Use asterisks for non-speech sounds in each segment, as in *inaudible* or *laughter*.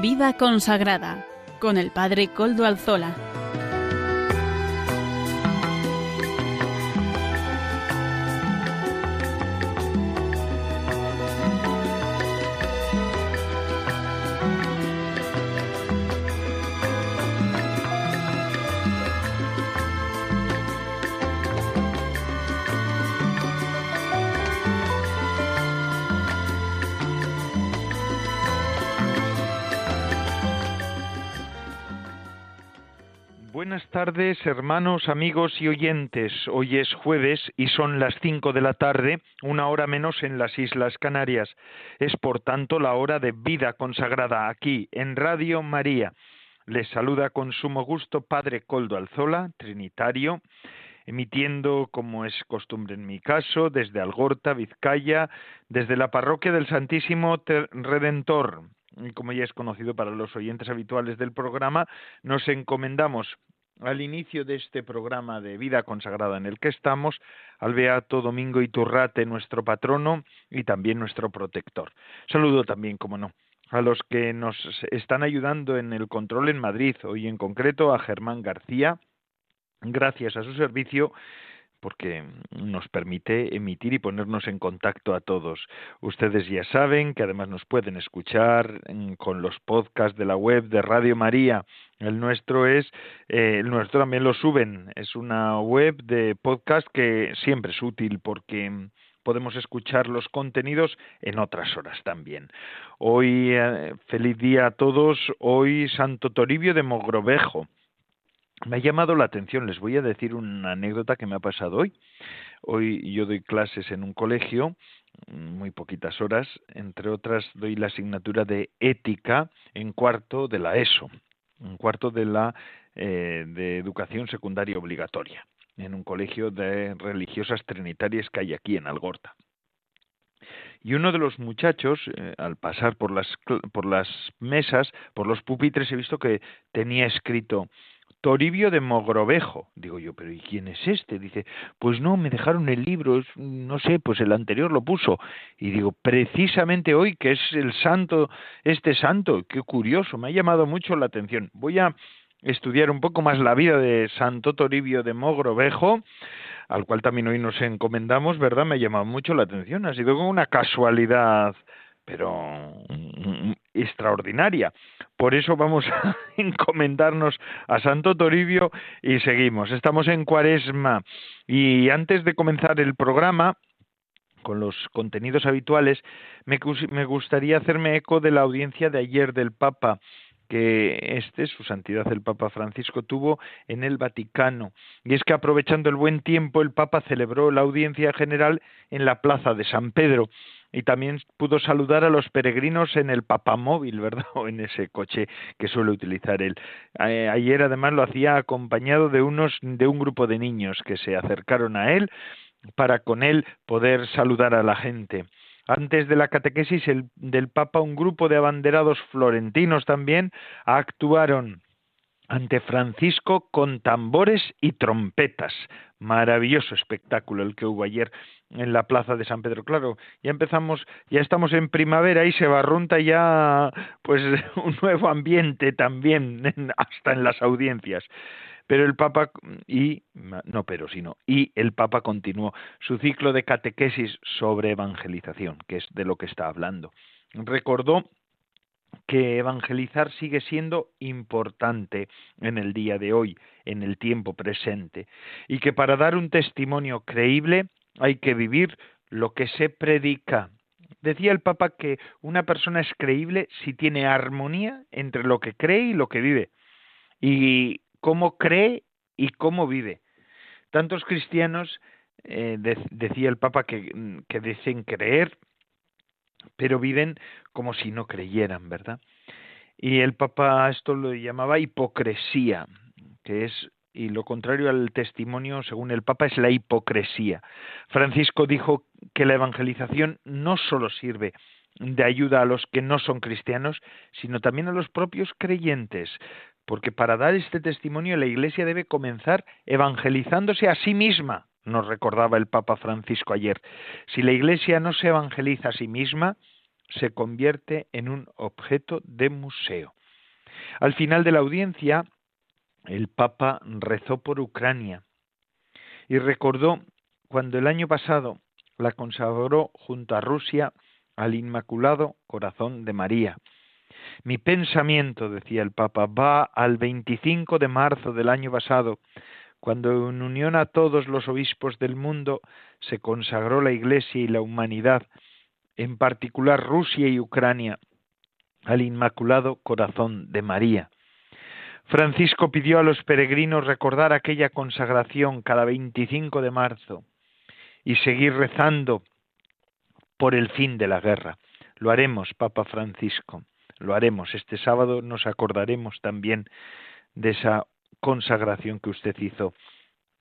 Vida consagrada con el Padre Coldo Alzola. Tardes, hermanos, amigos y oyentes. Hoy es jueves y son las cinco de la tarde, una hora menos en las Islas Canarias. Es por tanto la hora de vida consagrada aquí en Radio María. Les saluda con sumo gusto Padre Coldo Alzola, trinitario, emitiendo, como es costumbre en mi caso, desde Algorta, Vizcaya, desde la parroquia del Santísimo Redentor, como ya es conocido para los oyentes habituales del programa, nos encomendamos al inicio de este programa de vida consagrada en el que estamos, al Beato Domingo Iturrate, nuestro patrono y también nuestro protector. Saludo también, como no, a los que nos están ayudando en el control en Madrid, hoy en concreto a Germán García, gracias a su servicio porque nos permite emitir y ponernos en contacto a todos. Ustedes ya saben que además nos pueden escuchar con los podcasts de la web de Radio María. El nuestro es, eh, el nuestro también lo suben. Es una web de podcast que siempre es útil porque podemos escuchar los contenidos en otras horas también. Hoy, eh, feliz día a todos. Hoy Santo Toribio de Mogrovejo me ha llamado la atención, les voy a decir una anécdota que me ha pasado hoy. Hoy yo doy clases en un colegio, muy poquitas horas, entre otras doy la asignatura de ética en cuarto de la ESO, en cuarto de la eh, de educación secundaria obligatoria, en un colegio de religiosas trinitarias que hay aquí en Algorta. Y uno de los muchachos, eh, al pasar por las, por las mesas, por los pupitres, he visto que tenía escrito Toribio de Mogrovejo. Digo yo, pero ¿y quién es este? Dice, pues no, me dejaron el libro, no sé, pues el anterior lo puso. Y digo, precisamente hoy, que es el santo, este santo, qué curioso, me ha llamado mucho la atención. Voy a estudiar un poco más la vida de Santo Toribio de Mogrovejo, al cual también hoy nos encomendamos, ¿verdad? Me ha llamado mucho la atención, ha sido como una casualidad pero mm, extraordinaria. Por eso vamos *laughs* a encomendarnos a Santo Toribio y seguimos. Estamos en Cuaresma y antes de comenzar el programa, con los contenidos habituales, me, me gustaría hacerme eco de la audiencia de ayer del Papa que este, su santidad el Papa Francisco, tuvo en el Vaticano. Y es que aprovechando el buen tiempo, el Papa celebró la audiencia general en la plaza de San Pedro y también pudo saludar a los peregrinos en el papamóvil, ¿verdad? *laughs* O en ese coche que suele utilizar él. ayer además lo hacía acompañado de unos de un grupo de niños que se acercaron a él para con él poder saludar a la gente. Antes de la catequesis del Papa, un grupo de abanderados florentinos también actuaron ante Francisco con tambores y trompetas. Maravilloso espectáculo el que hubo ayer en la plaza de San Pedro. Claro, ya empezamos, ya estamos en primavera y se barrunta ya pues *laughs* un nuevo ambiente también hasta en las audiencias. Pero el Papa y no pero sino y el Papa continuó su ciclo de catequesis sobre evangelización, que es de lo que está hablando. Recordó que evangelizar sigue siendo importante en el día de hoy, en el tiempo presente, y que para dar un testimonio creíble hay que vivir lo que se predica. Decía el Papa que una persona es creíble si tiene armonía entre lo que cree y lo que vive, y cómo cree y cómo vive. Tantos cristianos, eh, decía el Papa, que, que dicen creer, pero viven como si no creyeran, ¿verdad? Y el Papa esto lo llamaba hipocresía, que es y lo contrario al testimonio, según el Papa, es la hipocresía. Francisco dijo que la evangelización no solo sirve de ayuda a los que no son cristianos, sino también a los propios creyentes, porque para dar este testimonio la Iglesia debe comenzar evangelizándose a sí misma, nos recordaba el Papa Francisco ayer. Si la Iglesia no se evangeliza a sí misma, se convierte en un objeto de museo. Al final de la audiencia, el Papa rezó por Ucrania y recordó cuando el año pasado la consagró junto a Rusia al Inmaculado Corazón de María. Mi pensamiento, decía el Papa, va al 25 de marzo del año pasado, cuando en unión a todos los obispos del mundo se consagró la Iglesia y la humanidad, en particular Rusia y Ucrania, al Inmaculado Corazón de María. Francisco pidió a los peregrinos recordar aquella consagración cada 25 de marzo y seguir rezando por el fin de la guerra. Lo haremos, Papa Francisco, lo haremos. Este sábado nos acordaremos también de esa consagración que usted hizo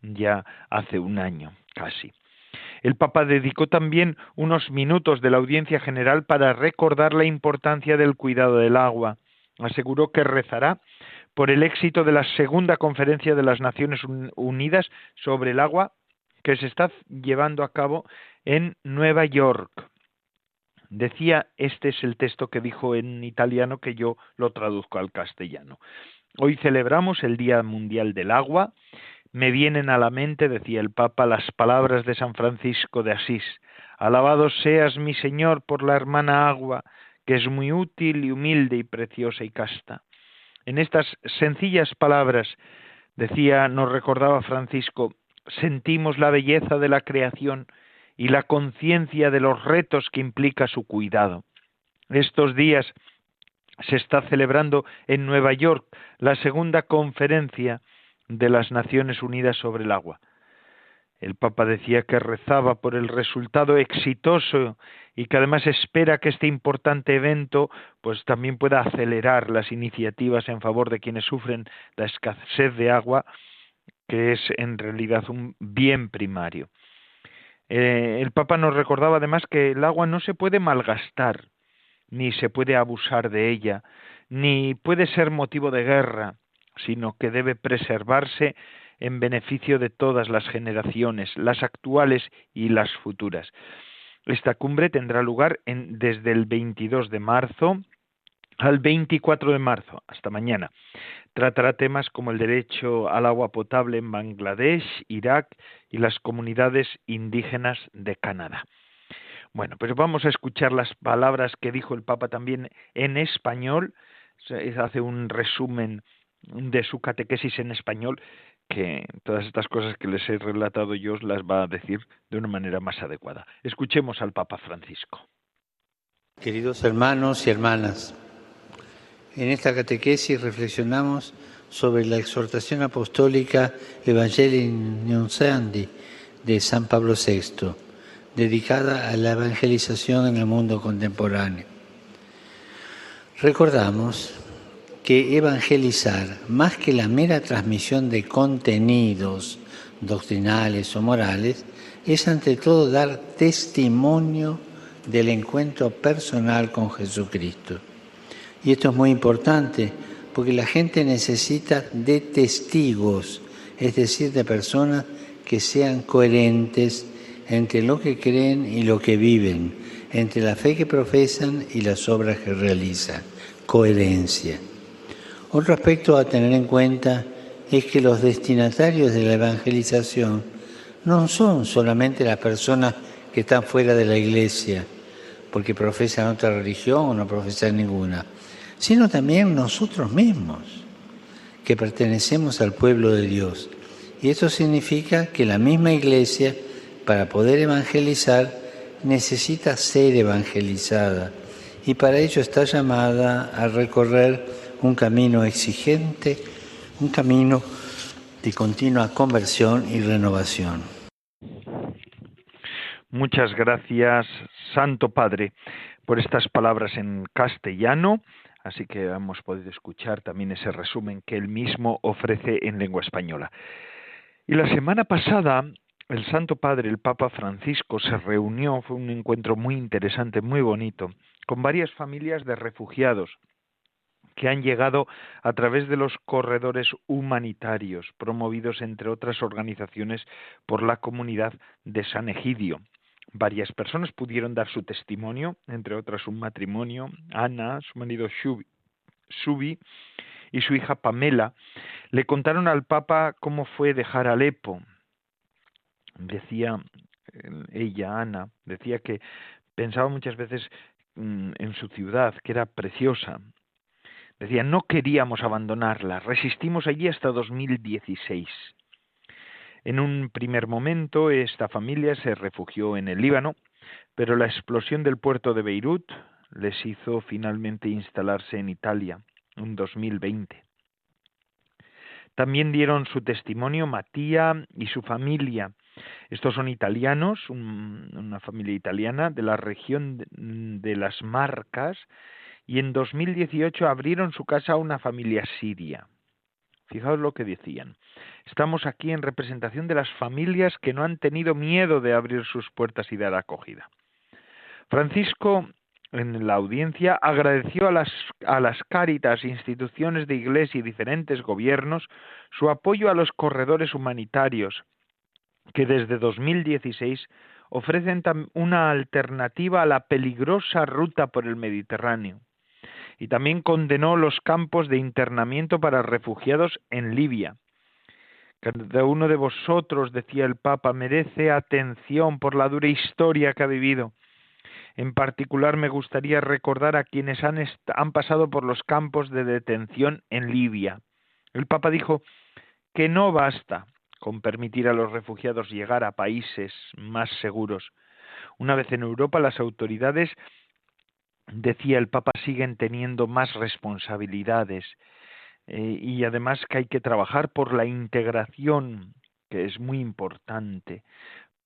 ya hace un año casi. El Papa dedicó también unos minutos de la audiencia general para recordar la importancia del cuidado del agua. Aseguró que rezará por el éxito de la segunda conferencia de las Naciones Unidas sobre el agua que se está llevando a cabo en Nueva York. Decía, este es el texto que dijo en italiano que yo lo traduzco al castellano. Hoy celebramos el Día Mundial del Agua. Me vienen a la mente, decía el Papa, las palabras de San Francisco de Asís. Alabado seas, mi Señor, por la hermana agua, que es muy útil y humilde y preciosa y casta. En estas sencillas palabras, decía, nos recordaba Francisco, sentimos la belleza de la creación y la conciencia de los retos que implica su cuidado. Estos días se está celebrando en Nueva York la segunda conferencia de las Naciones Unidas sobre el agua. El Papa decía que rezaba por el resultado exitoso y que además espera que este importante evento pues también pueda acelerar las iniciativas en favor de quienes sufren la escasez de agua, que es en realidad un bien primario. Eh, el Papa nos recordaba además que el agua no se puede malgastar, ni se puede abusar de ella, ni puede ser motivo de guerra, sino que debe preservarse en beneficio de todas las generaciones, las actuales y las futuras. Esta cumbre tendrá lugar en, desde el 22 de marzo al 24 de marzo, hasta mañana. Tratará temas como el derecho al agua potable en Bangladesh, Irak y las comunidades indígenas de Canadá. Bueno, pues vamos a escuchar las palabras que dijo el Papa también en español. Hace un resumen de su catequesis en español que todas estas cosas que les he relatado yo las va a decir de una manera más adecuada. Escuchemos al Papa Francisco. Queridos hermanos y hermanas, en esta catequesis reflexionamos sobre la exhortación apostólica Evangelii Nunciandi de San Pablo VI, dedicada a la evangelización en el mundo contemporáneo. Recordamos que evangelizar, más que la mera transmisión de contenidos doctrinales o morales, es ante todo dar testimonio del encuentro personal con Jesucristo. Y esto es muy importante porque la gente necesita de testigos, es decir, de personas que sean coherentes entre lo que creen y lo que viven, entre la fe que profesan y las obras que realizan. Coherencia. Otro aspecto a tener en cuenta es que los destinatarios de la evangelización no son solamente las personas que están fuera de la iglesia, porque profesan otra religión o no profesan ninguna, sino también nosotros mismos, que pertenecemos al pueblo de Dios. Y eso significa que la misma iglesia, para poder evangelizar, necesita ser evangelizada y para ello está llamada a recorrer un camino exigente, un camino de continua conversión y renovación. Muchas gracias, Santo Padre, por estas palabras en castellano, así que hemos podido escuchar también ese resumen que él mismo ofrece en lengua española. Y la semana pasada el Santo Padre, el Papa Francisco, se reunió, fue un encuentro muy interesante, muy bonito, con varias familias de refugiados que han llegado a través de los corredores humanitarios promovidos entre otras organizaciones por la comunidad de San Egidio. Varias personas pudieron dar su testimonio, entre otras un matrimonio, Ana, su marido Subi y su hija Pamela, le contaron al Papa cómo fue dejar Alepo. Decía eh, ella, Ana, decía que pensaba muchas veces mm, en su ciudad, que era preciosa. Decía, no queríamos abandonarla, resistimos allí hasta 2016. En un primer momento esta familia se refugió en el Líbano, pero la explosión del puerto de Beirut les hizo finalmente instalarse en Italia en 2020. También dieron su testimonio Matía y su familia. Estos son italianos, una familia italiana de la región de las Marcas, y en 2018 abrieron su casa a una familia siria. Fijaos lo que decían. Estamos aquí en representación de las familias que no han tenido miedo de abrir sus puertas y dar acogida. Francisco, en la audiencia, agradeció a las, a las cáritas, instituciones de iglesia y diferentes gobiernos su apoyo a los corredores humanitarios, que desde 2016 ofrecen una alternativa a la peligrosa ruta por el Mediterráneo y también condenó los campos de internamiento para refugiados en Libia. Cada uno de vosotros, decía el Papa, merece atención por la dura historia que ha vivido. En particular me gustaría recordar a quienes han, han pasado por los campos de detención en Libia. El Papa dijo que no basta con permitir a los refugiados llegar a países más seguros. Una vez en Europa, las autoridades decía el Papa, siguen teniendo más responsabilidades eh, y además que hay que trabajar por la integración, que es muy importante,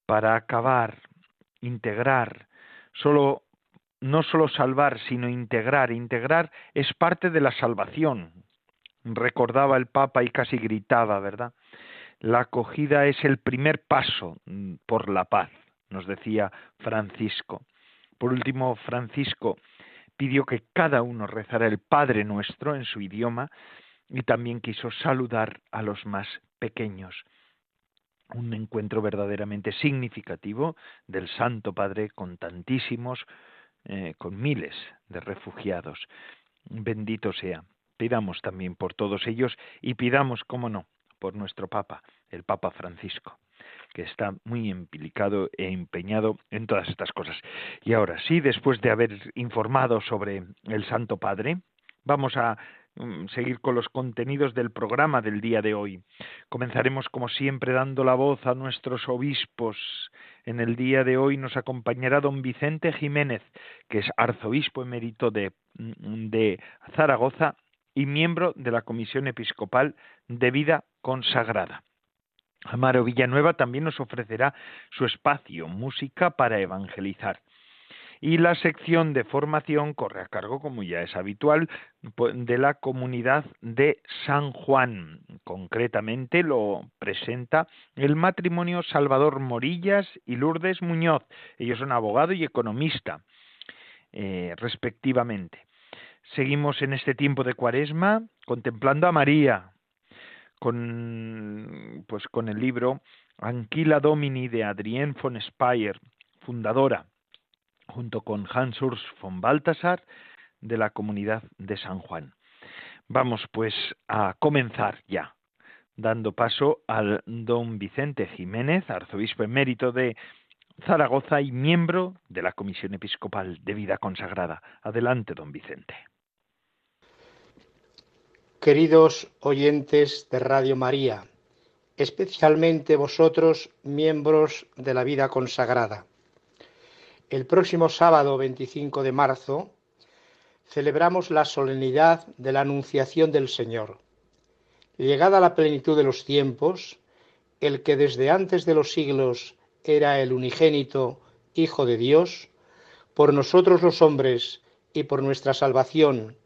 para acabar, integrar, no solo salvar, sino integrar. Integrar es parte de la salvación. Recordaba el Papa y casi gritaba, ¿verdad? La acogida es el primer paso mm, por la paz, nos decía Francisco. Por último, Francisco pidió que cada uno rezara el Padre nuestro en su idioma y también quiso saludar a los más pequeños. Un encuentro verdaderamente significativo del Santo Padre con tantísimos, eh, con miles de refugiados. Bendito sea. Pidamos también por todos ellos y pidamos, cómo no, por nuestro Papa, el Papa Francisco que está muy implicado e empeñado en todas estas cosas. Y ahora sí, después de haber informado sobre el Santo Padre, vamos a mm, seguir con los contenidos del programa del día de hoy. Comenzaremos como siempre dando la voz a nuestros obispos. En el día de hoy nos acompañará don Vicente Jiménez, que es arzobispo emérito de, mm, de Zaragoza y miembro de la Comisión Episcopal de Vida Consagrada. Amaro Villanueva también nos ofrecerá su espacio, música para evangelizar. Y la sección de formación corre a cargo, como ya es habitual, de la comunidad de San Juan. Concretamente lo presenta el matrimonio Salvador Morillas y Lourdes Muñoz. Ellos son abogado y economista, eh, respectivamente. Seguimos en este tiempo de cuaresma contemplando a María, con, pues, con el libro Anquila Domini de Adrienne von Speyer, fundadora, junto con Hans Urs von Balthasar, de la comunidad de San Juan. Vamos pues a comenzar ya, dando paso al don Vicente Jiménez, arzobispo emérito de Zaragoza y miembro de la Comisión Episcopal de Vida Consagrada. Adelante, don Vicente. Queridos oyentes de Radio María, especialmente vosotros, miembros de la vida consagrada. El próximo sábado 25 de marzo celebramos la solemnidad de la Anunciación del Señor. Llegada la plenitud de los tiempos, el que desde antes de los siglos era el unigénito Hijo de Dios, por nosotros los hombres y por nuestra salvación,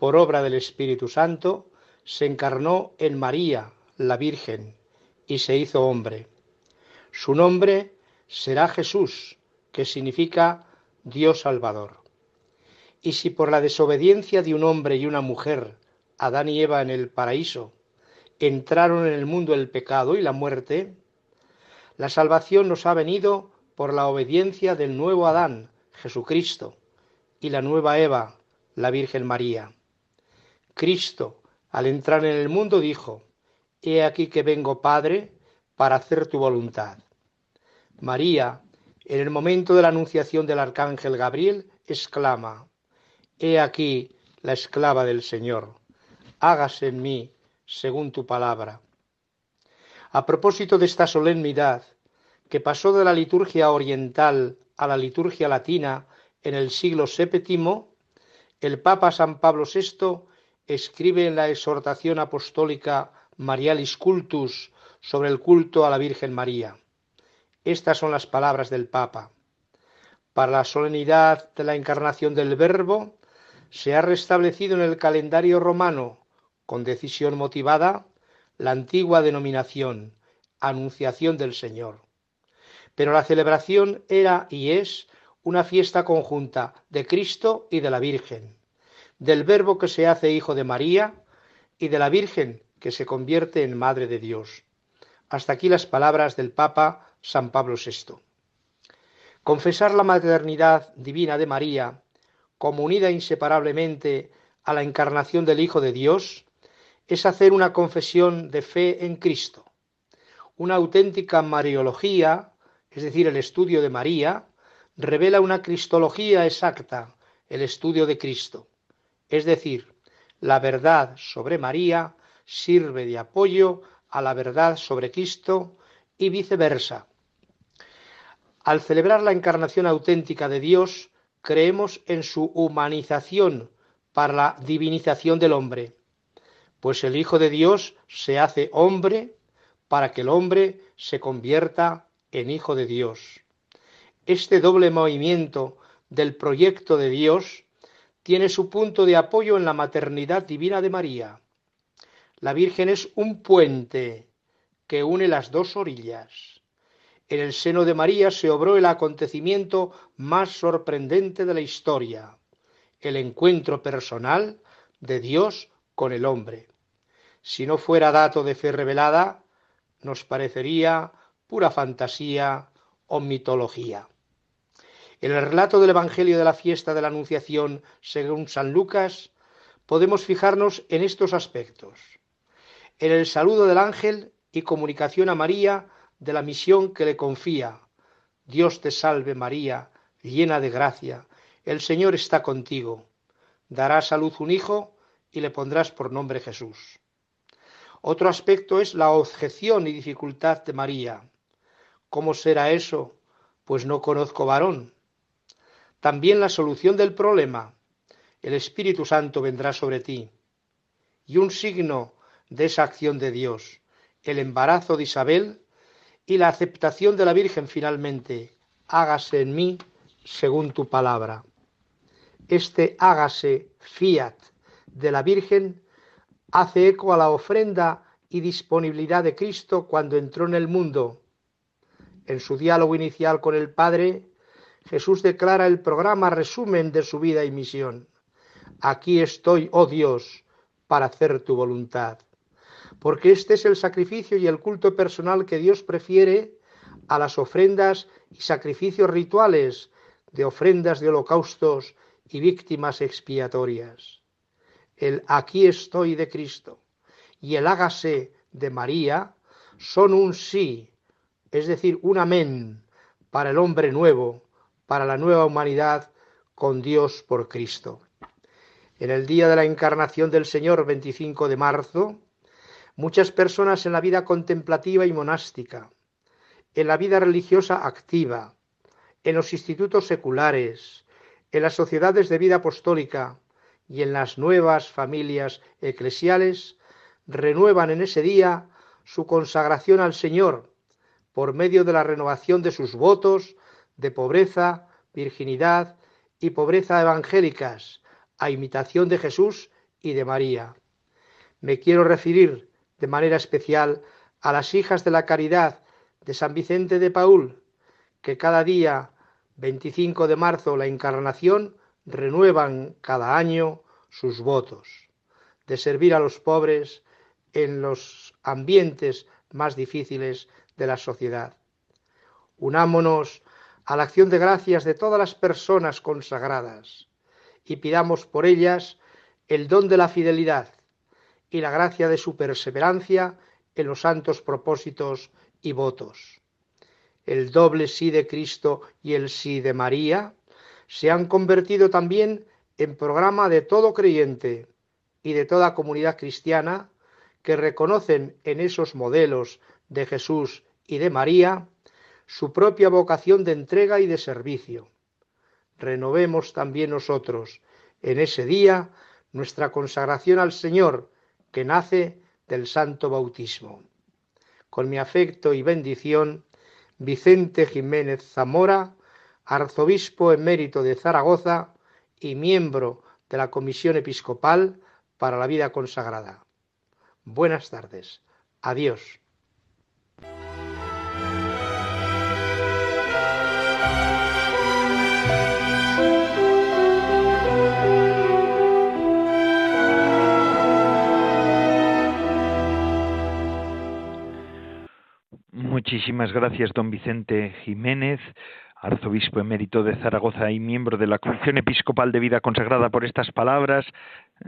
por obra del Espíritu Santo, se encarnó en María, la Virgen, y se hizo hombre. Su nombre será Jesús, que significa Dios Salvador. Y si por la desobediencia de un hombre y una mujer, Adán y Eva en el paraíso, entraron en el mundo el pecado y la muerte, la salvación nos ha venido por la obediencia del nuevo Adán, Jesucristo, y la nueva Eva, la Virgen María. Cristo, al entrar en el mundo, dijo, He aquí que vengo, Padre, para hacer tu voluntad. María, en el momento de la anunciación del arcángel Gabriel, exclama, He aquí la esclava del Señor, hágase en mí según tu palabra. A propósito de esta solemnidad, que pasó de la liturgia oriental a la liturgia latina en el siglo VII, el Papa San Pablo VI escribe en la exhortación apostólica Marialis Cultus sobre el culto a la Virgen María. Estas son las palabras del Papa. Para la solemnidad de la encarnación del Verbo, se ha restablecido en el calendario romano, con decisión motivada, la antigua denominación, Anunciación del Señor. Pero la celebración era y es una fiesta conjunta de Cristo y de la Virgen, del Verbo que se hace Hijo de María y de la Virgen que se convierte en Madre de Dios. Hasta aquí las palabras del Papa San Pablo VI. Confesar la maternidad divina de María, como unida inseparablemente a la encarnación del Hijo de Dios, es hacer una confesión de fe en Cristo. Una auténtica mariología, es decir, el estudio de María, revela una cristología exacta, el estudio de Cristo. Es decir, la verdad sobre María sirve de apoyo a la verdad sobre Cristo y viceversa. Al celebrar la encarnación auténtica de Dios, creemos en su humanización para la divinización del hombre, pues el Hijo de Dios se hace hombre para que el hombre se convierta en Hijo de Dios. Este doble movimiento del proyecto de Dios tiene su punto de apoyo en la maternidad divina de María. La Virgen es un puente que une las dos orillas. En el seno de María se obró el acontecimiento más sorprendente de la historia, el encuentro personal de Dios con el hombre. Si no fuera dato de fe revelada, nos parecería pura fantasía o mitología. En el relato del Evangelio de la fiesta de la Anunciación, según San Lucas, podemos fijarnos en estos aspectos. En el saludo del ángel y comunicación a María de la misión que le confía. Dios te salve María, llena de gracia, el Señor está contigo. Darás a luz un hijo y le pondrás por nombre Jesús. Otro aspecto es la objeción y dificultad de María. ¿Cómo será eso? Pues no conozco varón. También la solución del problema. El Espíritu Santo vendrá sobre ti. Y un signo de esa acción de Dios, el embarazo de Isabel y la aceptación de la Virgen finalmente. Hágase en mí según tu palabra. Este hágase fiat de la Virgen hace eco a la ofrenda y disponibilidad de Cristo cuando entró en el mundo. En su diálogo inicial con el Padre, Jesús declara el programa resumen de su vida y misión. Aquí estoy, oh Dios, para hacer tu voluntad. Porque este es el sacrificio y el culto personal que Dios prefiere a las ofrendas y sacrificios rituales de ofrendas de holocaustos y víctimas expiatorias. El aquí estoy de Cristo y el hágase de María son un sí, es decir, un amén para el hombre nuevo, para la nueva humanidad con Dios por Cristo. En el día de la encarnación del Señor, 25 de marzo, muchas personas en la vida contemplativa y monástica, en la vida religiosa activa, en los institutos seculares, en las sociedades de vida apostólica y en las nuevas familias eclesiales, renuevan en ese día su consagración al Señor por medio de la renovación de sus votos de pobreza, virginidad y pobreza evangélicas, a imitación de Jesús y de María. Me quiero referir de manera especial a las hijas de la caridad de San Vicente de Paul, que cada día 25 de marzo, la encarnación, renuevan cada año sus votos de servir a los pobres en los ambientes más difíciles de la sociedad. Unámonos a la acción de gracias de todas las personas consagradas y pidamos por ellas el don de la fidelidad y la gracia de su perseverancia en los santos propósitos y votos. El doble sí de Cristo y el sí de María se han convertido también en programa de todo creyente y de toda comunidad cristiana que reconocen en esos modelos de Jesús y de María su propia vocación de entrega y de servicio. Renovemos también nosotros en ese día nuestra consagración al Señor que nace del santo bautismo. Con mi afecto y bendición, Vicente Jiménez Zamora, arzobispo emérito de Zaragoza y miembro de la Comisión Episcopal para la Vida Consagrada. Buenas tardes. Adiós. Muchísimas gracias, don Vicente Jiménez, arzobispo emérito de Zaragoza y miembro de la Comisión Episcopal de Vida Consagrada, por estas palabras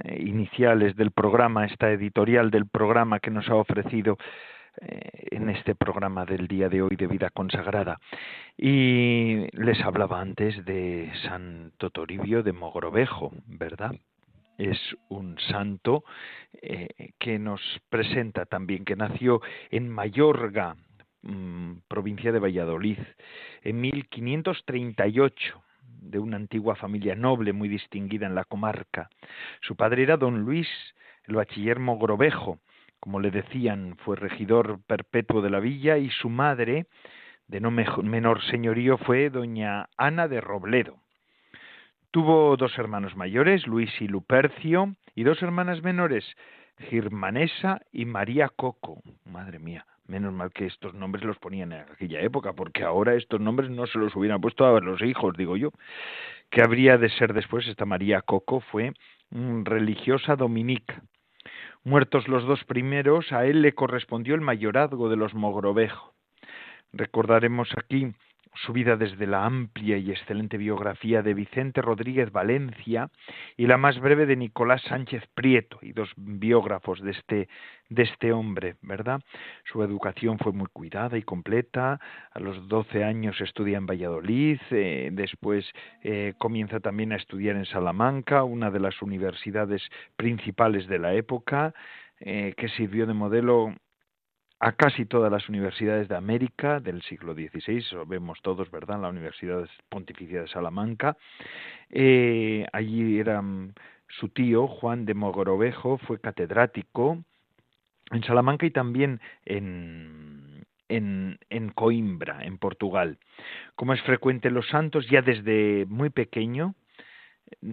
eh, iniciales del programa, esta editorial del programa que nos ha ofrecido eh, en este programa del día de hoy de Vida Consagrada. Y les hablaba antes de Santo Toribio de Mogrovejo, ¿verdad? es un santo eh, que nos presenta también que nació en Mayorga, Mm, provincia de Valladolid, en 1538, de una antigua familia noble muy distinguida en la comarca. Su padre era don Luis, el bachiller Mogrovejo, como le decían, fue regidor perpetuo de la villa, y su madre, de no menor señorío, fue doña Ana de Robledo. Tuvo dos hermanos mayores, Luis y Lupercio, y dos hermanas menores, Girmanesa y María Coco. Madre mía, Menos mal que estos nombres los ponían en aquella época, porque ahora estos nombres no se los hubieran puesto a los hijos, digo yo. ¿Qué habría de ser después? Esta María Coco fue religiosa dominica. Muertos los dos primeros, a él le correspondió el mayorazgo de los Mogrovejo. Recordaremos aquí su vida desde la amplia y excelente biografía de Vicente Rodríguez Valencia y la más breve de Nicolás Sánchez Prieto, y dos biógrafos de este, de este hombre, ¿verdad? Su educación fue muy cuidada y completa, a los doce años estudia en Valladolid, eh, después eh, comienza también a estudiar en Salamanca, una de las universidades principales de la época, eh, que sirvió de modelo a casi todas las universidades de América del siglo XVI, lo vemos todos, ¿verdad? La Universidad Pontificia de Salamanca. Eh, allí era mm, su tío, Juan de Mogrovejo, fue catedrático en Salamanca y también en, en, en, Coimbra, en Portugal. Como es frecuente en los santos, ya desde muy pequeño,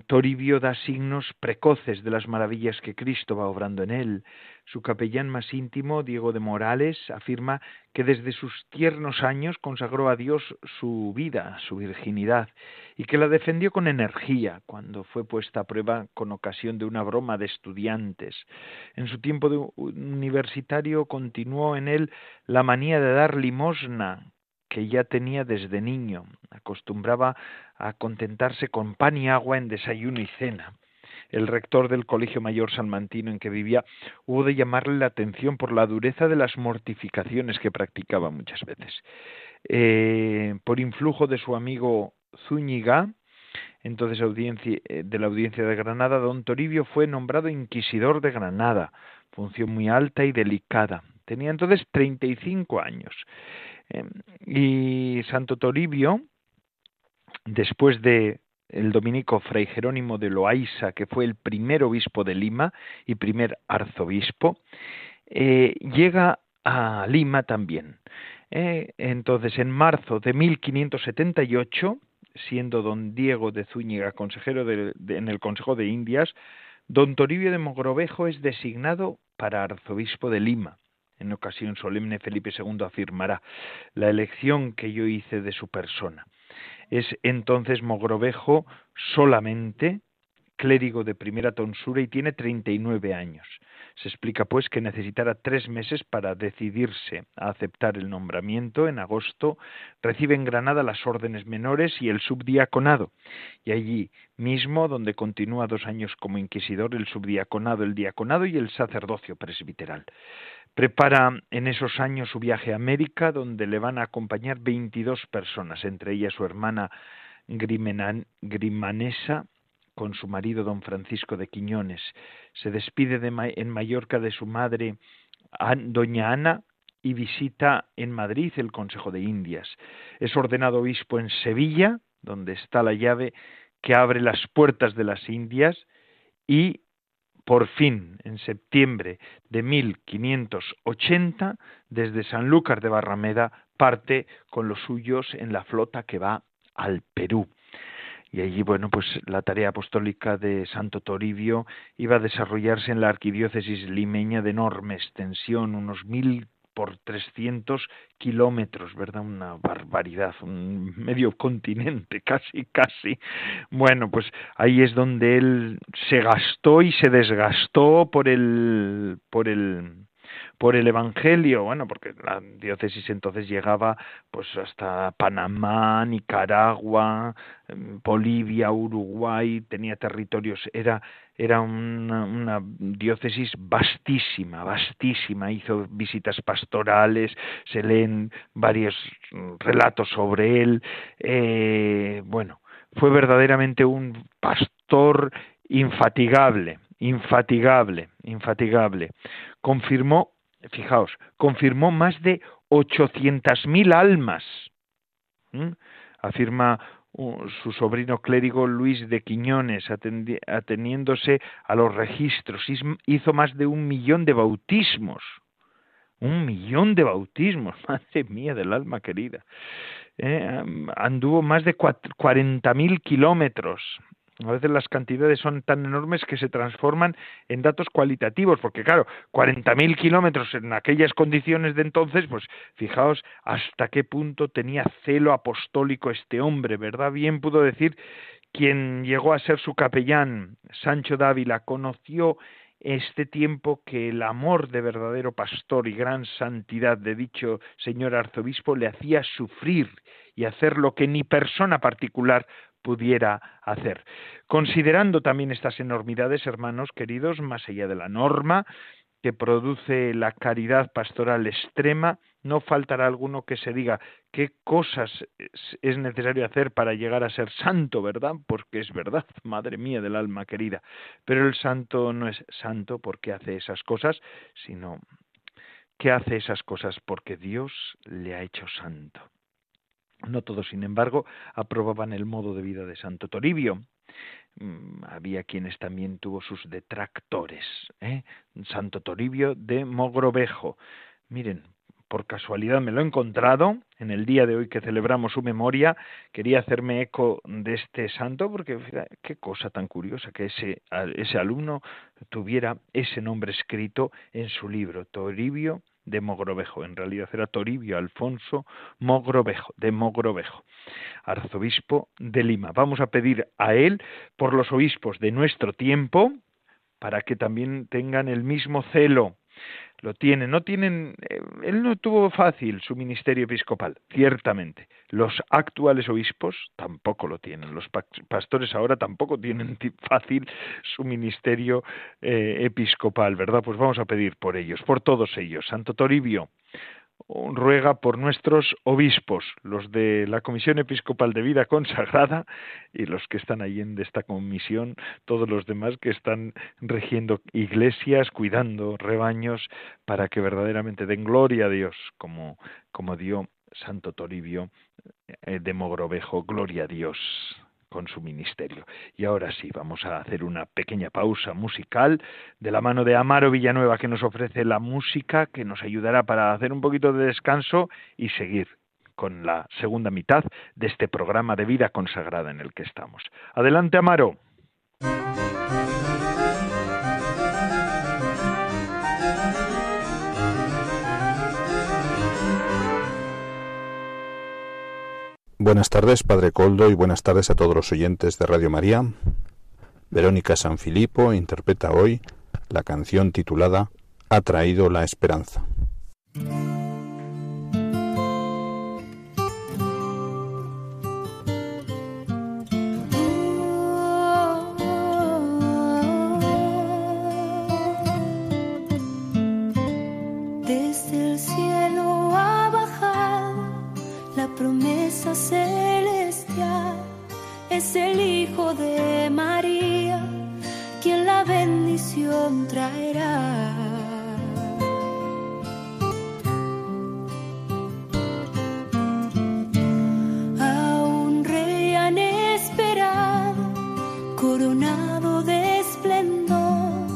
Toribio da signos precoces de las maravillas que Cristo va obrando en él. Su capellán más íntimo, Diego de Morales, afirma que desde sus tiernos años consagró a Dios su vida, su virginidad, y que la defendió con energía cuando fue puesta a prueba con ocasión de una broma de estudiantes. En su tiempo de universitario continuó en él la manía de dar limosna, que ya tenía desde niño. Acostumbraba a contentarse con pan y agua en desayuno y cena. El rector del Colegio Mayor Salmantino en que vivía hubo de llamarle la atención por la dureza de las mortificaciones que practicaba muchas veces. Eh, por influjo de su amigo Zúñiga, entonces audiencia, eh, de la audiencia de Granada, don Toribio fue nombrado inquisidor de Granada, función muy alta y delicada. Tenía entonces 35 años. Eh, y Santo Toribio, después de el dominico Fray Jerónimo de Loaiza, que fue el primer obispo de Lima y primer arzobispo, eh, llega a Lima también. Eh, entonces, en marzo de 1578, siendo don Diego de Zúñiga consejero en el Consejo de Indias, don Toribio de Mogrovejo es designado para arzobispo de Lima. En ocasión solemne Felipe II afirmará la elección que yo hice de su persona. Es entonces Mogrovejo solamente clérigo de primera tonsura y tiene 39 años. Se explica pues que necesitara tres meses para decidirse a aceptar el nombramiento. En agosto recibe en Granada las órdenes menores y el subdiaconado. Y allí mismo, donde continúa dos años como inquisidor, el subdiaconado, el diaconado y el sacerdocio presbiteral. Prepara en esos años su viaje a América, donde le van a acompañar 22 personas, entre ellas su hermana Grimanesa, con su marido don Francisco de Quiñones. Se despide de, en Mallorca de su madre doña Ana y visita en Madrid el Consejo de Indias. Es ordenado obispo en Sevilla, donde está la llave que abre las puertas de las Indias y por fin, en septiembre de 1580, desde Sanlúcar de Barrameda, parte con los suyos en la flota que va al Perú. Y allí, bueno, pues la tarea apostólica de Santo Toribio iba a desarrollarse en la arquidiócesis limeña de enorme extensión, unos mil por 300 kilómetros, ¿verdad? Una barbaridad, un *laughs* medio continente, *laughs* casi, casi. Bueno, pues ahí es donde él se gastó y se desgastó por el, por el, por el Evangelio, bueno, porque la diócesis entonces llegaba pues hasta Panamá, Nicaragua, em, Bolivia, Uruguay, tenía territorios, era era una, diócesis vastísima, vastísima, hizo visitas pastorales, se leen varios relatos sobre él, eh, bueno, fue verdaderamente un pastor infatigable, infatigable, infatigable. Confirmó fijaos, confirmó más de 800.000 almas. Afirma su sobrino clérigo Luis de Quiñones, ateniéndose a los registros. Hizo más de un millón de bautismos. Un millón de bautismos, *laughs* madre mía del alma querida. Eh, anduvo más de 40.000 kilómetros a veces las cantidades son tan enormes que se transforman en datos cualitativos, porque claro, 40.000 kilómetros en aquellas condiciones de entonces, pues fijaos hasta qué punto tenía celo apostólico este hombre, ¿verdad? Bien pudo decir quien llegó a ser su capellán, Sancho Dávila, conoció este tiempo que el amor de verdadero pastor y gran santidad de dicho señor arzobispo le hacía sufrir y hacer lo que ni persona particular pudiera hacer. Considerando también estas enormidades, hermanos queridos, más allá de la norma que produce la caridad pastoral extrema, no faltará alguno que se diga qué cosas es necesario hacer para llegar a ser santo, ¿verdad? Porque es verdad, *laughs* madre mía del alma querida. Pero el santo no es santo porque hace esas cosas, sino que hace esas cosas porque Dios le ha hecho santo. No todos, sin embargo, aprobaban el modo de vida de Santo Toribio. Mm, había quienes también tuvo sus detractores. ¿eh? Santo Toribio de Mogrovejo. Miren, por casualidad me lo he encontrado en el día de hoy que celebramos su memoria. Quería hacerme eco de este santo porque qué cosa tan curiosa que ese, ese alumno tuviera ese nombre escrito en su libro, Toribio de Mogrovejo. En realidad era Toribio Alfonso Mogrovejo, de Mogrovejo, arzobispo de Lima. Vamos a pedir a él por los obispos de nuestro tiempo para que también tengan el mismo celo lo tienen, no tienen, eh, él no tuvo fácil su ministerio episcopal, ciertamente. Los actuales obispos tampoco lo tienen, los pastores ahora tampoco tienen fácil su ministerio eh, episcopal, ¿verdad? Pues vamos a pedir por ellos, por todos ellos. Santo Toribio, ruega por nuestros obispos, los de la Comisión Episcopal de Vida Consagrada y los que están ahí en esta comisión, todos los demás que están regiendo iglesias, cuidando rebaños, para que verdaderamente den gloria a Dios, como, como dio Santo Toribio eh, de Mogrovejo, gloria a Dios con su ministerio. Y ahora sí, vamos a hacer una pequeña pausa musical de la mano de Amaro Villanueva que nos ofrece la música que nos ayudará para hacer un poquito de descanso y seguir con la segunda mitad de este programa de vida consagrada en el que estamos. Adelante, Amaro. Buenas tardes, Padre Coldo, y buenas tardes a todos los oyentes de Radio María. Verónica Sanfilippo interpreta hoy la canción titulada Ha traído la esperanza. es el Hijo de María, quien la bendición traerá. A un rey han esperado, coronado de esplendor,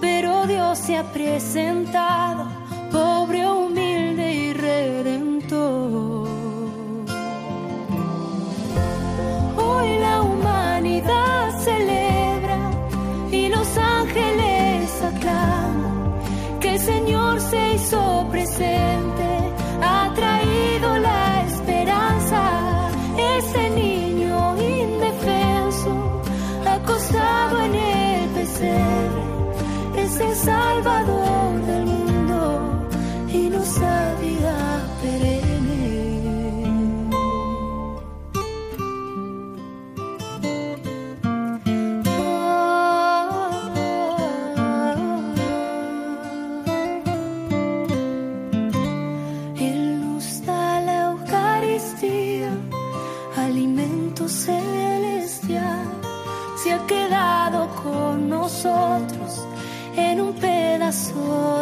pero Dios se ha presentado soul.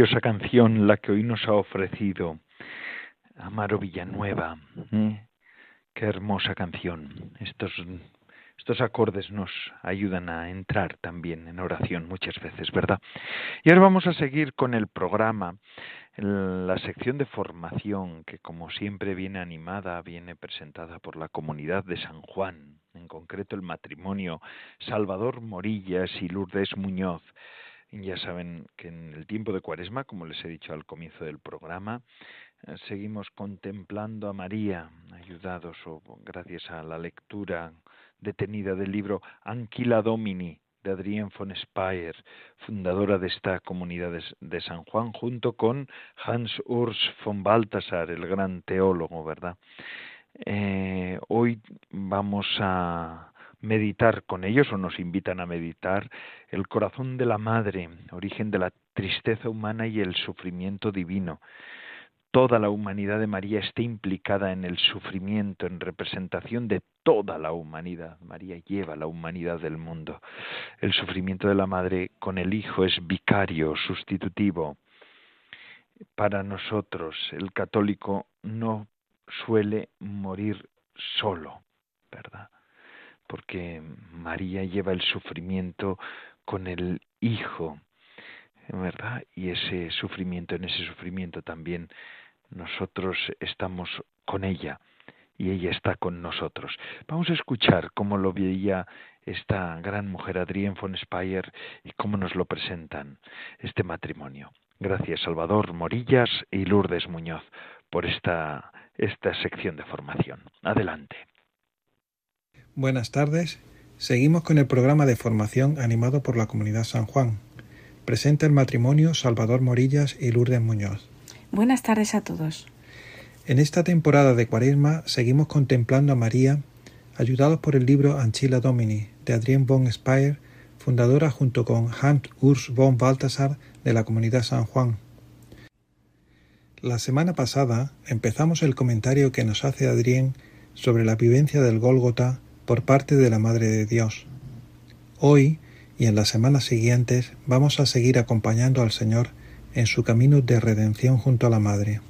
Preciosa canción la que hoy nos ha ofrecido Amaro Villanueva. ¿eh? Qué hermosa canción. Estos, estos acordes nos ayudan a entrar también en oración muchas veces, ¿verdad? Y ahora vamos a seguir con el programa, la sección de formación que como siempre viene animada, viene presentada por la comunidad de San Juan, en concreto el matrimonio Salvador Morillas y Lourdes Muñoz. Ya saben que en el tiempo de Cuaresma, como les he dicho al comienzo del programa, eh, seguimos contemplando a María, ayudados o gracias a la lectura detenida del libro Anquila Domini de Adrienne von Speyer, fundadora de esta comunidad de San Juan, junto con Hans Urs von Balthasar, el gran teólogo, ¿verdad? Eh, hoy vamos a meditar con ellos o nos invitan a meditar el corazón de la madre, origen de la tristeza humana y el sufrimiento divino. Toda la humanidad de María está implicada en el sufrimiento, en representación de toda la humanidad. María lleva la humanidad del mundo. El sufrimiento de la madre con el Hijo es vicario, sustitutivo. Para nosotros, el católico no suele morir solo, ¿verdad? Porque María lleva el sufrimiento con el Hijo, ¿verdad? Y ese sufrimiento, en ese sufrimiento también nosotros estamos con ella y ella está con nosotros. Vamos a escuchar cómo lo veía esta gran mujer Adrienne von Speyer y cómo nos lo presentan este matrimonio. Gracias Salvador Morillas y Lourdes Muñoz por esta, esta sección de formación. Adelante. Buenas tardes. Seguimos con el programa de formación animado por la Comunidad San Juan. Presenta el matrimonio Salvador Morillas y Lourdes Muñoz. Buenas tardes a todos. En esta temporada de Cuaresma seguimos contemplando a María, ayudados por el libro Anchila Domini de Adrien von Speyer, fundadora junto con Hans Urs von Balthasar de la Comunidad San Juan. La semana pasada empezamos el comentario que nos hace Adrien sobre la vivencia del Gólgota por parte de la Madre de Dios. Hoy y en las semanas siguientes vamos a seguir acompañando al Señor en su camino de redención junto a la Madre.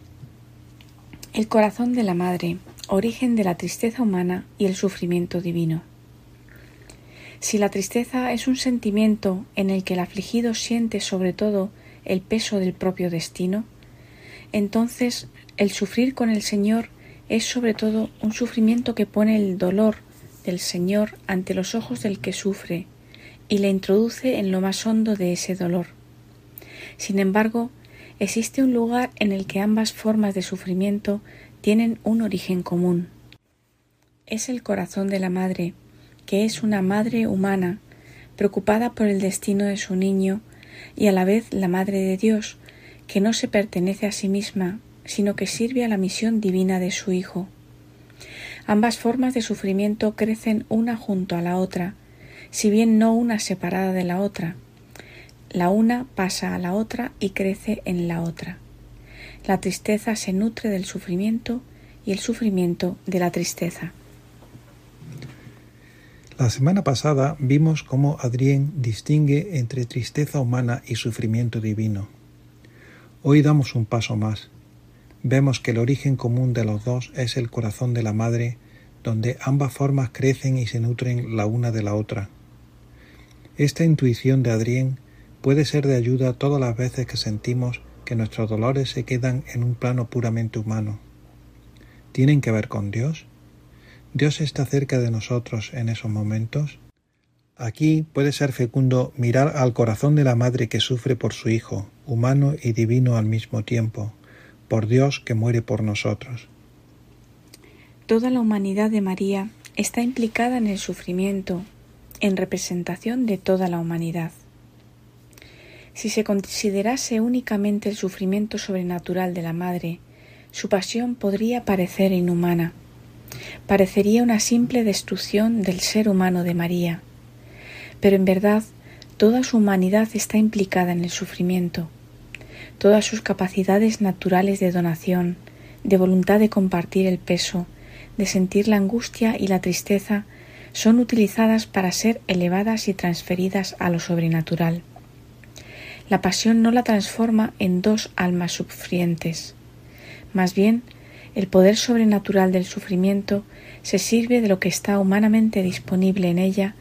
El corazón de la Madre, origen de la tristeza humana y el sufrimiento divino. Si la tristeza es un sentimiento en el que el afligido siente sobre todo el peso del propio destino, entonces el sufrir con el Señor es sobre todo un sufrimiento que pone el dolor del Señor ante los ojos del que sufre y le introduce en lo más hondo de ese dolor. Sin embargo, existe un lugar en el que ambas formas de sufrimiento tienen un origen común. Es el corazón de la madre, que es una madre humana, preocupada por el destino de su niño y a la vez la madre de Dios, que no se pertenece a sí misma, sino que sirve a la misión divina de su Hijo. Ambas formas de sufrimiento crecen una junto a la otra, si bien no una separada de la otra. La una pasa a la otra y crece en la otra. La tristeza se nutre del sufrimiento y el sufrimiento de la tristeza. La semana pasada vimos cómo Adrien distingue entre tristeza humana y sufrimiento divino. Hoy damos un paso más. Vemos que el origen común de los dos es el corazón de la madre, donde ambas formas crecen y se nutren la una de la otra. Esta intuición de Adrien puede ser de ayuda todas las veces que sentimos que nuestros dolores se quedan en un plano puramente humano. ¿Tienen que ver con Dios? Dios está cerca de nosotros en esos momentos. Aquí puede ser fecundo mirar al corazón de la madre que sufre por su Hijo, humano y divino al mismo tiempo, por Dios que muere por nosotros. Toda la humanidad de María está implicada en el sufrimiento, en representación de toda la humanidad. Si se considerase únicamente el sufrimiento sobrenatural de la Madre, su pasión podría parecer inhumana parecería una simple destrucción del ser humano de María. Pero en verdad toda su humanidad está implicada en el sufrimiento. Todas sus capacidades naturales de donación, de voluntad de compartir el peso, de sentir la angustia y la tristeza, son utilizadas para ser elevadas y transferidas a lo sobrenatural. La pasión no la transforma en dos almas sufrientes. Más bien, el poder sobrenatural del sufrimiento se sirve de lo que está humanamente disponible en ella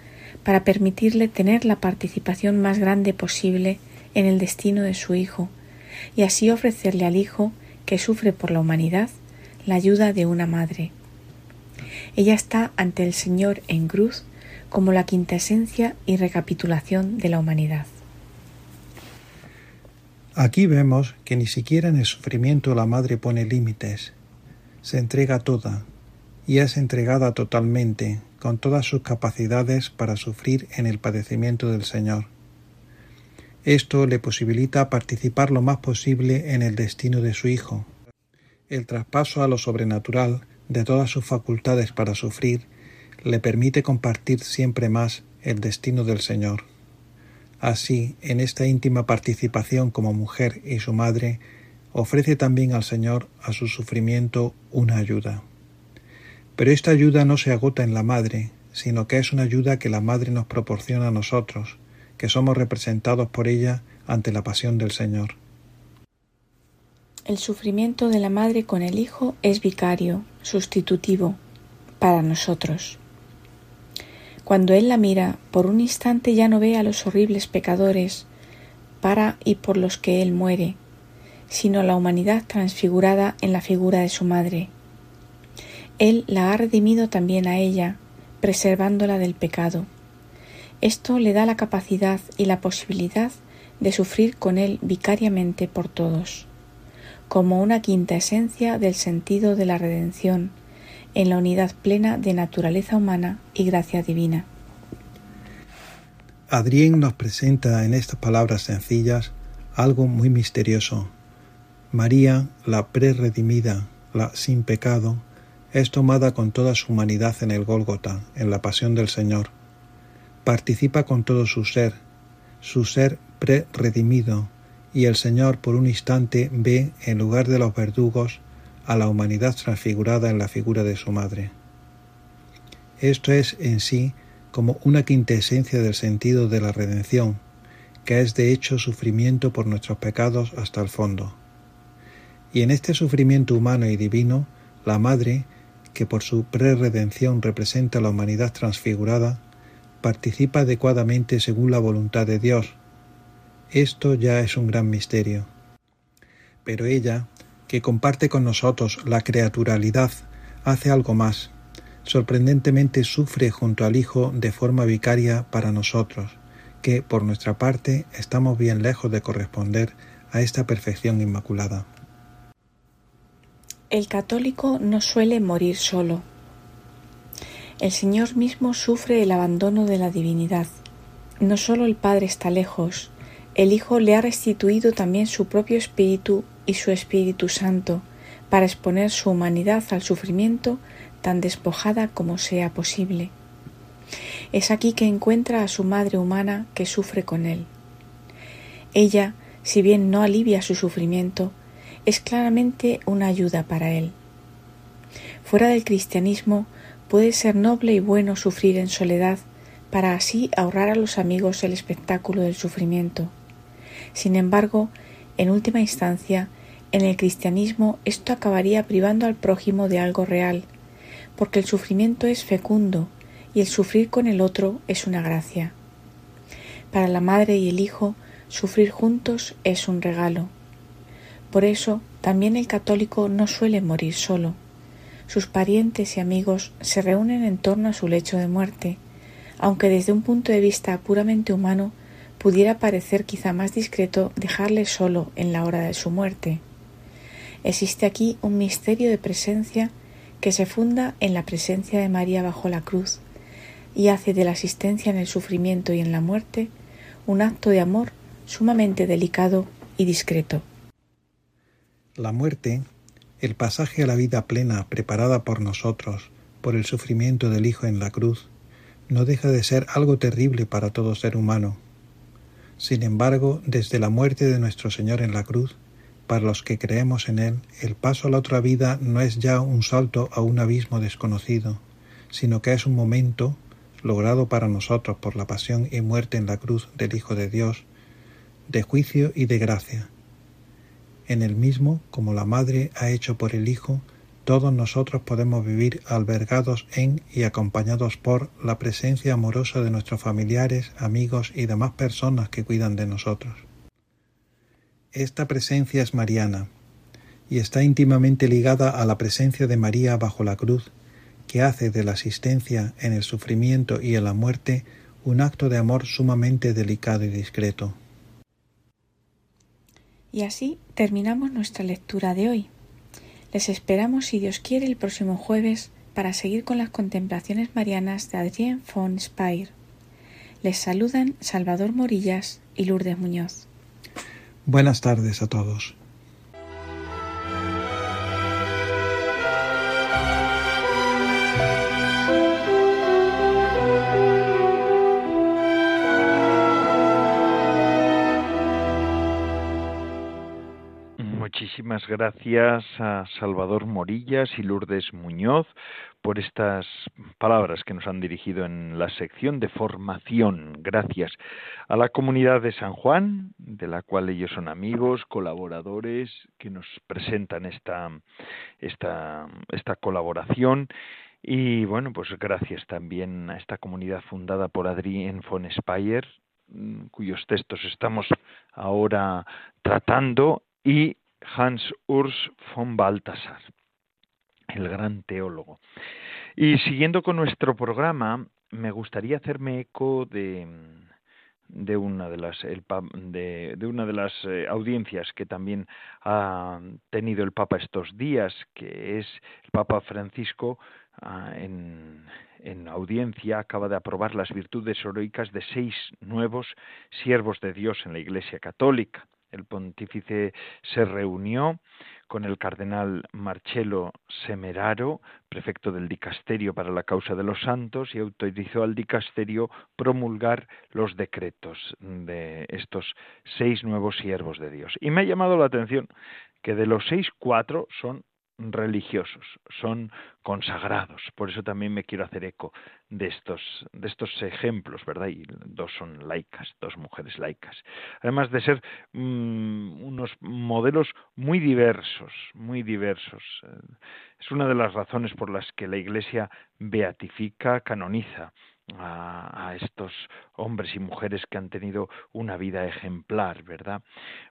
para permitirle tener la participación más grande posible en el destino de su Hijo, y así ofrecerle al Hijo, que sufre por la humanidad, la ayuda de una madre. Ella está ante el Señor en cruz como la quinta esencia y recapitulación de la humanidad. Aquí vemos que ni siquiera en el sufrimiento la madre pone límites, se entrega toda y es entregada totalmente con todas sus capacidades para sufrir en el padecimiento del Señor. Esto le posibilita participar lo más posible en el destino de su Hijo. El traspaso a lo sobrenatural de todas sus facultades para sufrir le permite compartir siempre más el destino del Señor. Así, en esta íntima participación como mujer y su madre, ofrece también al Señor a su sufrimiento una ayuda. Pero esta ayuda no se agota en la Madre, sino que es una ayuda que la Madre nos proporciona a nosotros, que somos representados por ella ante la pasión del Señor. El sufrimiento de la Madre con el Hijo es vicario, sustitutivo, para nosotros. Cuando Él la mira, por un instante ya no ve a los horribles pecadores, para y por los que Él muere, sino la humanidad transfigurada en la figura de su madre. Él la ha redimido también a ella, preservándola del pecado. Esto le da la capacidad y la posibilidad de sufrir con él vicariamente por todos. como una quinta esencia del sentido de la redención, en la unidad plena de naturaleza humana y gracia divina. Adrián nos presenta en estas palabras sencillas algo muy misterioso. María, la preredimida, la sin pecado, es tomada con toda su humanidad en el Gólgota, en la pasión del Señor. Participa con todo su ser, su ser pre-redimido, y el Señor por un instante ve, en lugar de los verdugos, a la humanidad transfigurada en la figura de su madre. Esto es en sí como una quintesencia del sentido de la redención, que es de hecho sufrimiento por nuestros pecados hasta el fondo. Y en este sufrimiento humano y divino, la Madre, que por su preredención representa la humanidad transfigurada, participa adecuadamente según la voluntad de Dios. Esto ya es un gran misterio. Pero ella, que comparte con nosotros la creaturalidad, hace algo más. Sorprendentemente sufre junto al Hijo de forma vicaria para nosotros, que, por nuestra parte, estamos bien lejos de corresponder a esta perfección inmaculada. El católico no suele morir solo. El Señor mismo sufre el abandono de la divinidad. No solo el Padre está lejos, el Hijo le ha restituido también su propio espíritu y su Espíritu Santo para exponer su humanidad al sufrimiento tan despojada como sea posible. Es aquí que encuentra a su madre humana que sufre con él. Ella, si bien no alivia su sufrimiento, es claramente una ayuda para él. Fuera del cristianismo puede ser noble y bueno sufrir en soledad para así ahorrar a los amigos el espectáculo del sufrimiento. Sin embargo, en última instancia, en el cristianismo esto acabaría privando al prójimo de algo real, porque el sufrimiento es fecundo y el sufrir con el otro es una gracia. Para la madre y el hijo, sufrir juntos es un regalo. Por eso, también el católico no suele morir solo. Sus parientes y amigos se reúnen en torno a su lecho de muerte, aunque desde un punto de vista puramente humano pudiera parecer quizá más discreto dejarle solo en la hora de su muerte. Existe aquí un misterio de presencia que se funda en la presencia de María bajo la cruz y hace de la asistencia en el sufrimiento y en la muerte un acto de amor sumamente delicado y discreto. La muerte, el pasaje a la vida plena preparada por nosotros por el sufrimiento del Hijo en la cruz, no deja de ser algo terrible para todo ser humano. Sin embargo, desde la muerte de nuestro Señor en la cruz, para los que creemos en Él, el paso a la otra vida no es ya un salto a un abismo desconocido, sino que es un momento, logrado para nosotros por la pasión y muerte en la cruz del Hijo de Dios, de juicio y de gracia. En el mismo, como la Madre ha hecho por el Hijo, todos nosotros podemos vivir albergados en y acompañados por la presencia amorosa de nuestros familiares, amigos y demás personas que cuidan de nosotros. Esta presencia es mariana y está íntimamente ligada a la presencia de María bajo la cruz, que hace de la asistencia en el sufrimiento y en la muerte un acto de amor sumamente delicado y discreto. Y así terminamos nuestra lectura de hoy. Les esperamos, si Dios quiere, el próximo jueves para seguir con las contemplaciones marianas de Adrien von Speyer. Les saludan Salvador Morillas y Lourdes Muñoz. Buenas tardes a todos. Muchísimas gracias a Salvador Morillas y Lourdes Muñoz por estas palabras que nos han dirigido en la sección de formación. Gracias a la comunidad de San Juan, de la cual ellos son amigos, colaboradores, que nos presentan esta, esta, esta colaboración. Y bueno, pues gracias también a esta comunidad fundada por Adrien von Speyer, mm, cuyos textos estamos ahora tratando, y Hans Urs von Balthasar, el gran teólogo. Y siguiendo con nuestro programa, me gustaría hacerme eco de, de una de las de, una de las eh, audiencias que también ha tenido el Papa estos días, que es el Papa Francisco ah, en, en audiencia acaba de aprobar las virtudes heroicas de seis nuevos siervos de Dios en la Iglesia Católica. El pontífice se reunió con el cardenal Marcello Semeraro, prefecto del dicasterio para la causa de los santos, y autorizó al dicasterio promulgar los decretos de estos seis nuevos siervos de Dios. Y me ha llamado la atención que de los seis, cuatro son religiosos, son consagrados. Por eso también me quiero hacer eco de estos, de estos ejemplos, ¿verdad? Y dos son laicas, dos mujeres laicas. Además de ser mm, unos modelos muy diversos, muy diversos. Es una de las razones por las que la Iglesia beatifica, canoniza a, estos hombres y mujeres que han tenido una vida ejemplar, ¿verdad?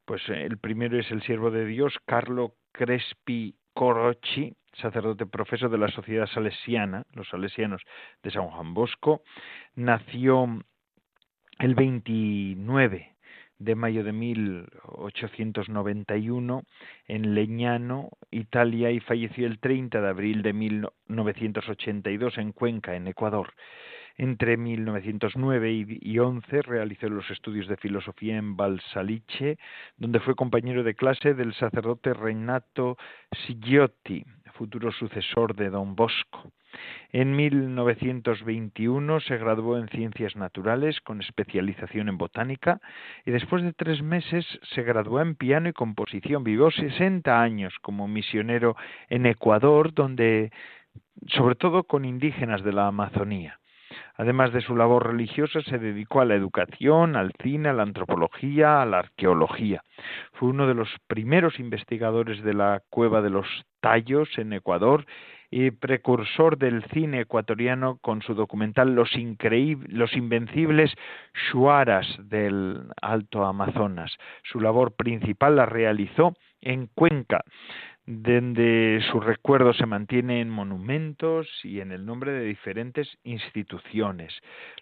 Pues eh, el primero es el siervo de Dios, Carlo Crespi Corochi, sacerdote profesor de la Sociedad Salesiana, los salesianos de San Juan Bosco, nació el 29 de mayo de 1891 en Leñano, Italia, y falleció el 30 de abril de 1982 en Cuenca, en Ecuador. Entre 1909 y 11 realizó los estudios de filosofía en Balsaliche, donde fue compañero de clase del sacerdote Renato Sigliotti, futuro sucesor de Don Bosco. En 1921 se graduó en Ciencias Naturales con especialización en botánica y después de tres meses se graduó en piano y composición. Vivió 60 años como misionero en Ecuador, donde sobre todo con indígenas de la Amazonía. Además de su labor religiosa, se dedicó a la educación, al cine, a la antropología, a la arqueología. Fue uno de los primeros investigadores de la cueva de los Tallos en Ecuador y precursor del cine ecuatoriano con su documental Los, los invencibles Shuaras del Alto Amazonas. Su labor principal la realizó en Cuenca, donde su recuerdo se mantiene en monumentos y en el nombre de diferentes instituciones.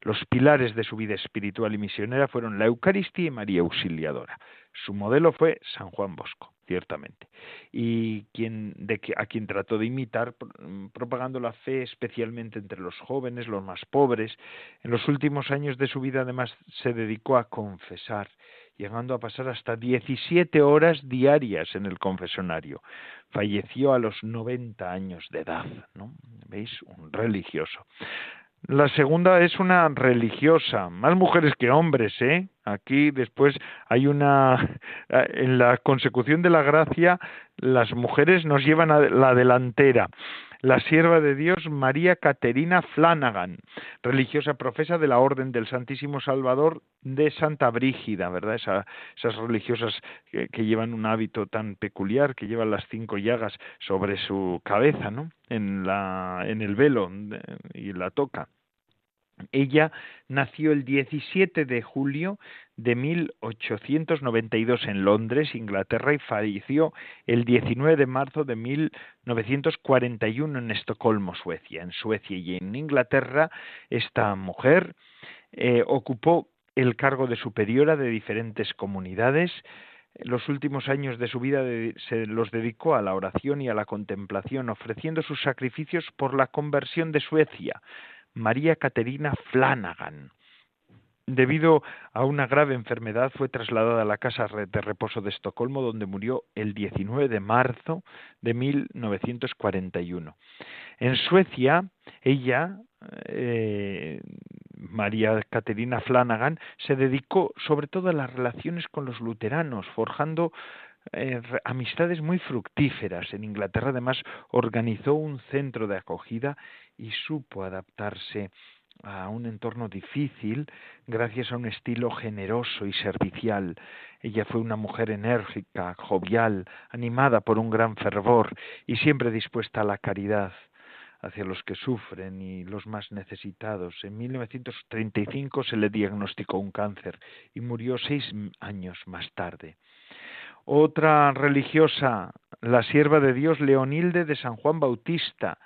Los pilares de su vida espiritual y misionera fueron la Eucaristía y María Auxiliadora. Su modelo fue San Juan Bosco, ciertamente, y quien, de, a quien trató de imitar propagando la fe especialmente entre los jóvenes, los más pobres. En los últimos años de su vida además se dedicó a confesar llegando a pasar hasta 17 horas diarias en el confesonario. Falleció a los 90 años de edad, ¿no? ¿Veis? Un religioso. La segunda es una religiosa, más mujeres que hombres, ¿eh? Aquí después hay una *laughs* en la consecución de la gracia las mujeres nos llevan a la delantera la sierva de Dios María Caterina Flanagan, religiosa profesa de la Orden del Santísimo Salvador de Santa Brígida, ¿verdad? esas religiosas que, llevan un hábito tan peculiar, que llevan las cinco llagas sobre su cabeza, ¿no? En, la, en el velo y la toca. Ella nació el 17 de julio de 1892 en Londres, Inglaterra, y falleció el 19 de marzo de 1941 en Estocolmo, Suecia. En Suecia y en Inglaterra, esta mujer eh, ocupó el cargo de superiora de diferentes comunidades. Los últimos años de su vida se los dedicó a la oración y a la contemplación, ofreciendo sus sacrificios por la conversión de Suecia María Caterina Flanagan. Debido a una grave enfermedad fue trasladada a la casa de reposo de Estocolmo, donde murió el 19 de marzo de 1941. En Suecia, ella, eh, María Caterina Flanagan, se dedicó sobre todo a las relaciones con los luteranos, forjando eh, amistades muy fructíferas. En Inglaterra, además, organizó un centro de acogida y supo adaptarse a un entorno difícil gracias a un estilo generoso y servicial. Ella fue una mujer enérgica, jovial, animada por un gran fervor y siempre dispuesta a la caridad hacia los que sufren y los más necesitados. En 1935 se le diagnosticó un cáncer y murió seis años más tarde. Otra religiosa, la sierva de Dios Leonilde de San Juan Bautista,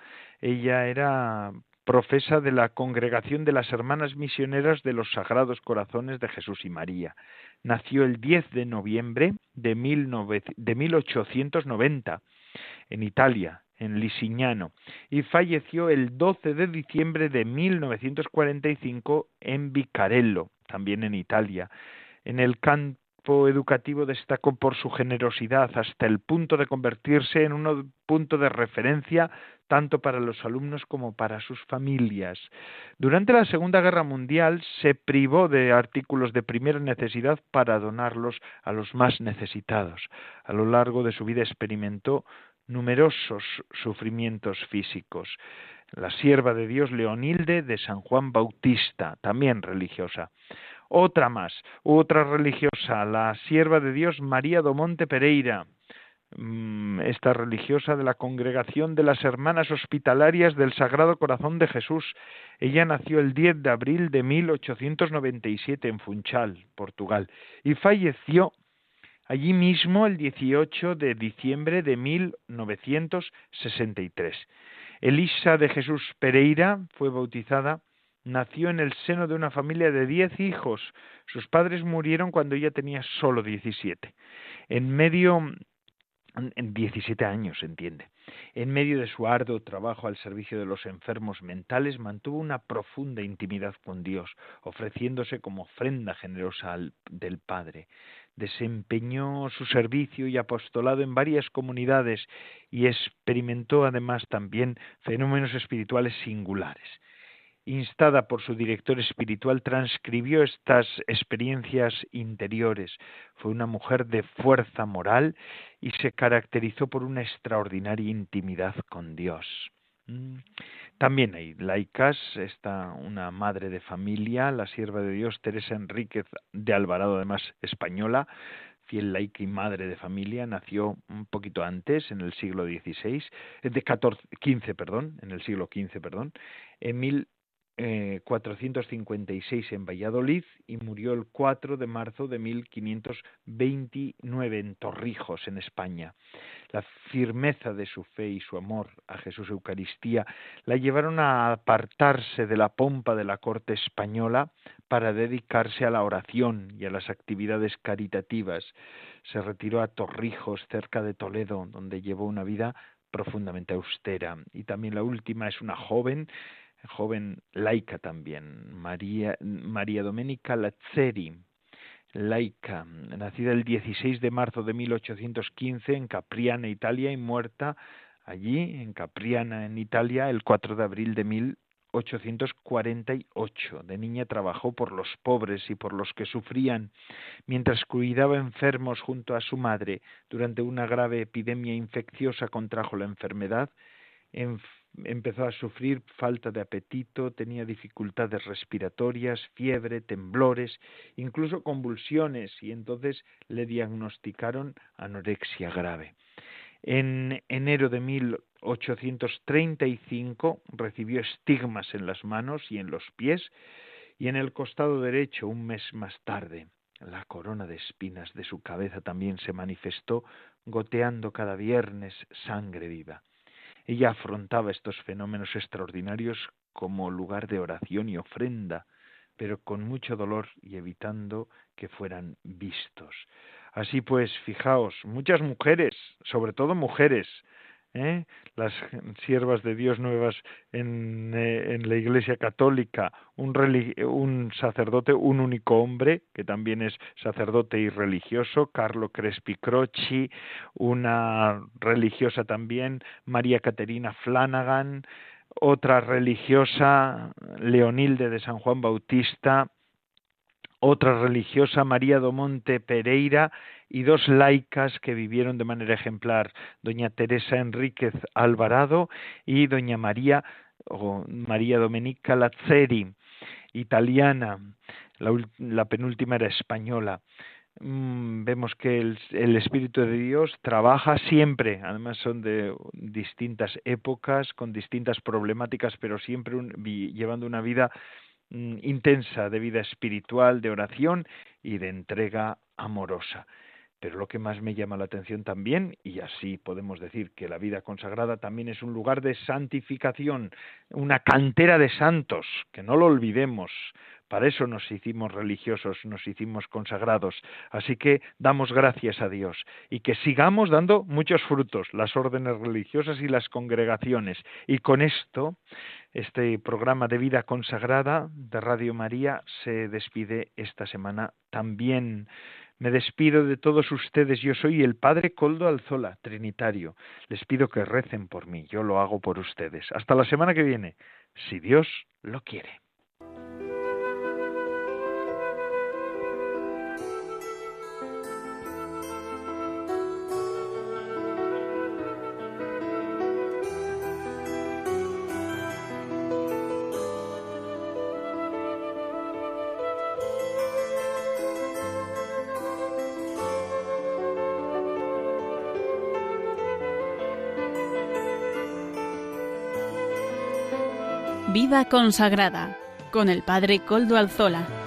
ella era profesa de la Congregación de las Hermanas Misioneras de los Sagrados Corazones de Jesús y María. Nació el 10 de noviembre de, 1890 en Italia, en Lisignano, y falleció el 12 de diciembre de 1945 en Vicarello, también en Italia. En el campo educativo destacó por su generosidad hasta el punto de convertirse en un punto de referencia tanto para los alumnos como para sus familias. Durante la Segunda Guerra Mundial se privó de artículos de primera necesidad para donarlos a los más necesitados. A lo largo de su vida experimentó numerosos sufrimientos físicos. La sierva de Dios Leonilde de San Juan Bautista, también religiosa. Otra más, otra religiosa, la sierva de Dios María Domonte Pereira, mm, esta religiosa de la congregación de las Hermanas Hospitalarias del Sagrado Corazón de Jesús. Ella nació el 10 de abril de 1897 en Funchal, Portugal, y falleció allí mismo el 18 de diciembre de 1963. Elisa de Jesús Pereira fue bautizada, nació en el seno de una familia de diez hijos. Sus padres murieron cuando ella tenía solo 17. En medio en 17 años, entiende. En medio de su arduo trabajo al servicio de los enfermos mentales, mantuvo una profunda intimidad con Dios, ofreciéndose como ofrenda generosa del Padre desempeñó su servicio y apostolado en varias comunidades y experimentó además también fenómenos espirituales singulares. Instada por su director espiritual, transcribió estas experiencias interiores. Fue una mujer de fuerza moral y se caracterizó por una extraordinaria intimidad con Dios. Mm. También hay laicas, está una madre de familia, la sierva de Dios Teresa Enríquez de Alvarado, además española, fiel laica y madre de familia, nació un poquito antes, en el siglo XVI, de 14, 15, perdón, en el siglo XV, perdón, en 456 eh, en Valladolid y murió el 4 de marzo de 1529 en Torrijos, en España. La firmeza de su fe y su amor a Jesús Eucaristía la llevaron a apartarse de la pompa de la corte española para dedicarse a la oración y a las actividades caritativas. Se retiró a Torrijos, cerca de Toledo, donde llevó una vida profundamente austera. Y también la última es una joven joven laica también, María, María Domenica Lazzeri, laica, nacida el 16 de marzo de 1815 en Capriana, Italia, y muerta allí, en Capriana, en Italia, el 4 de abril de 1848. De niña trabajó por los pobres y por los que sufrían, mientras cuidaba enfermos junto a su madre. Durante una grave epidemia infecciosa contrajo la enfermedad, empezó a sufrir falta de apetito, tenía dificultades respiratorias, fiebre, temblores, incluso convulsiones, y entonces le diagnosticaron anorexia grave. En enero de 1835 recibió estigmas en las manos y en los pies, y en el costado derecho un mes más tarde. La corona de espinas de su cabeza también se manifestó, goteando cada viernes sangre viva. Ella afrontaba estos fenómenos extraordinarios como lugar de oración y ofrenda, pero con mucho dolor y evitando que fueran vistos. Así pues, fijaos, muchas mujeres, sobre todo mujeres, ¿eh? las siervas de Dios nuevas en, eh, en la Iglesia Católica, un, un, sacerdote, un único hombre, que también es sacerdote y religioso, Carlo Crespi Croci, una religiosa también, María Caterina Flanagan, otra religiosa, Leonilde de San Juan Bautista, otra religiosa, María Domonte Pereira, y dos laicas que vivieron de manera ejemplar, doña Teresa Enríquez Alvarado y doña María o María Domenica Lazzeri, italiana, la, penúltima era española. Mm, vemos que el, Espíritu de Dios trabaja siempre, además son de distintas épocas, con distintas problemáticas, pero siempre llevando una vida mm, intensa de vida espiritual, de oración y de entrega amorosa. Pero lo que más me llama la atención también, y así podemos decir que la vida consagrada también es un lugar de santificación, una cantera de santos, que no lo olvidemos. Para eso nos hicimos religiosos, nos hicimos consagrados. Así que damos gracias a Dios y que sigamos dando muchos frutos, las órdenes religiosas y las congregaciones. Y con esto, este programa de vida consagrada de Radio María se despide esta semana también. Me despido de todos ustedes. Yo soy el Padre Coldo Alzola, Trinitario. Les pido que recen por mí. Yo lo hago por ustedes. Hasta la semana que viene, si Dios lo quiere. Vida consagrada con el Padre Coldo Alzola.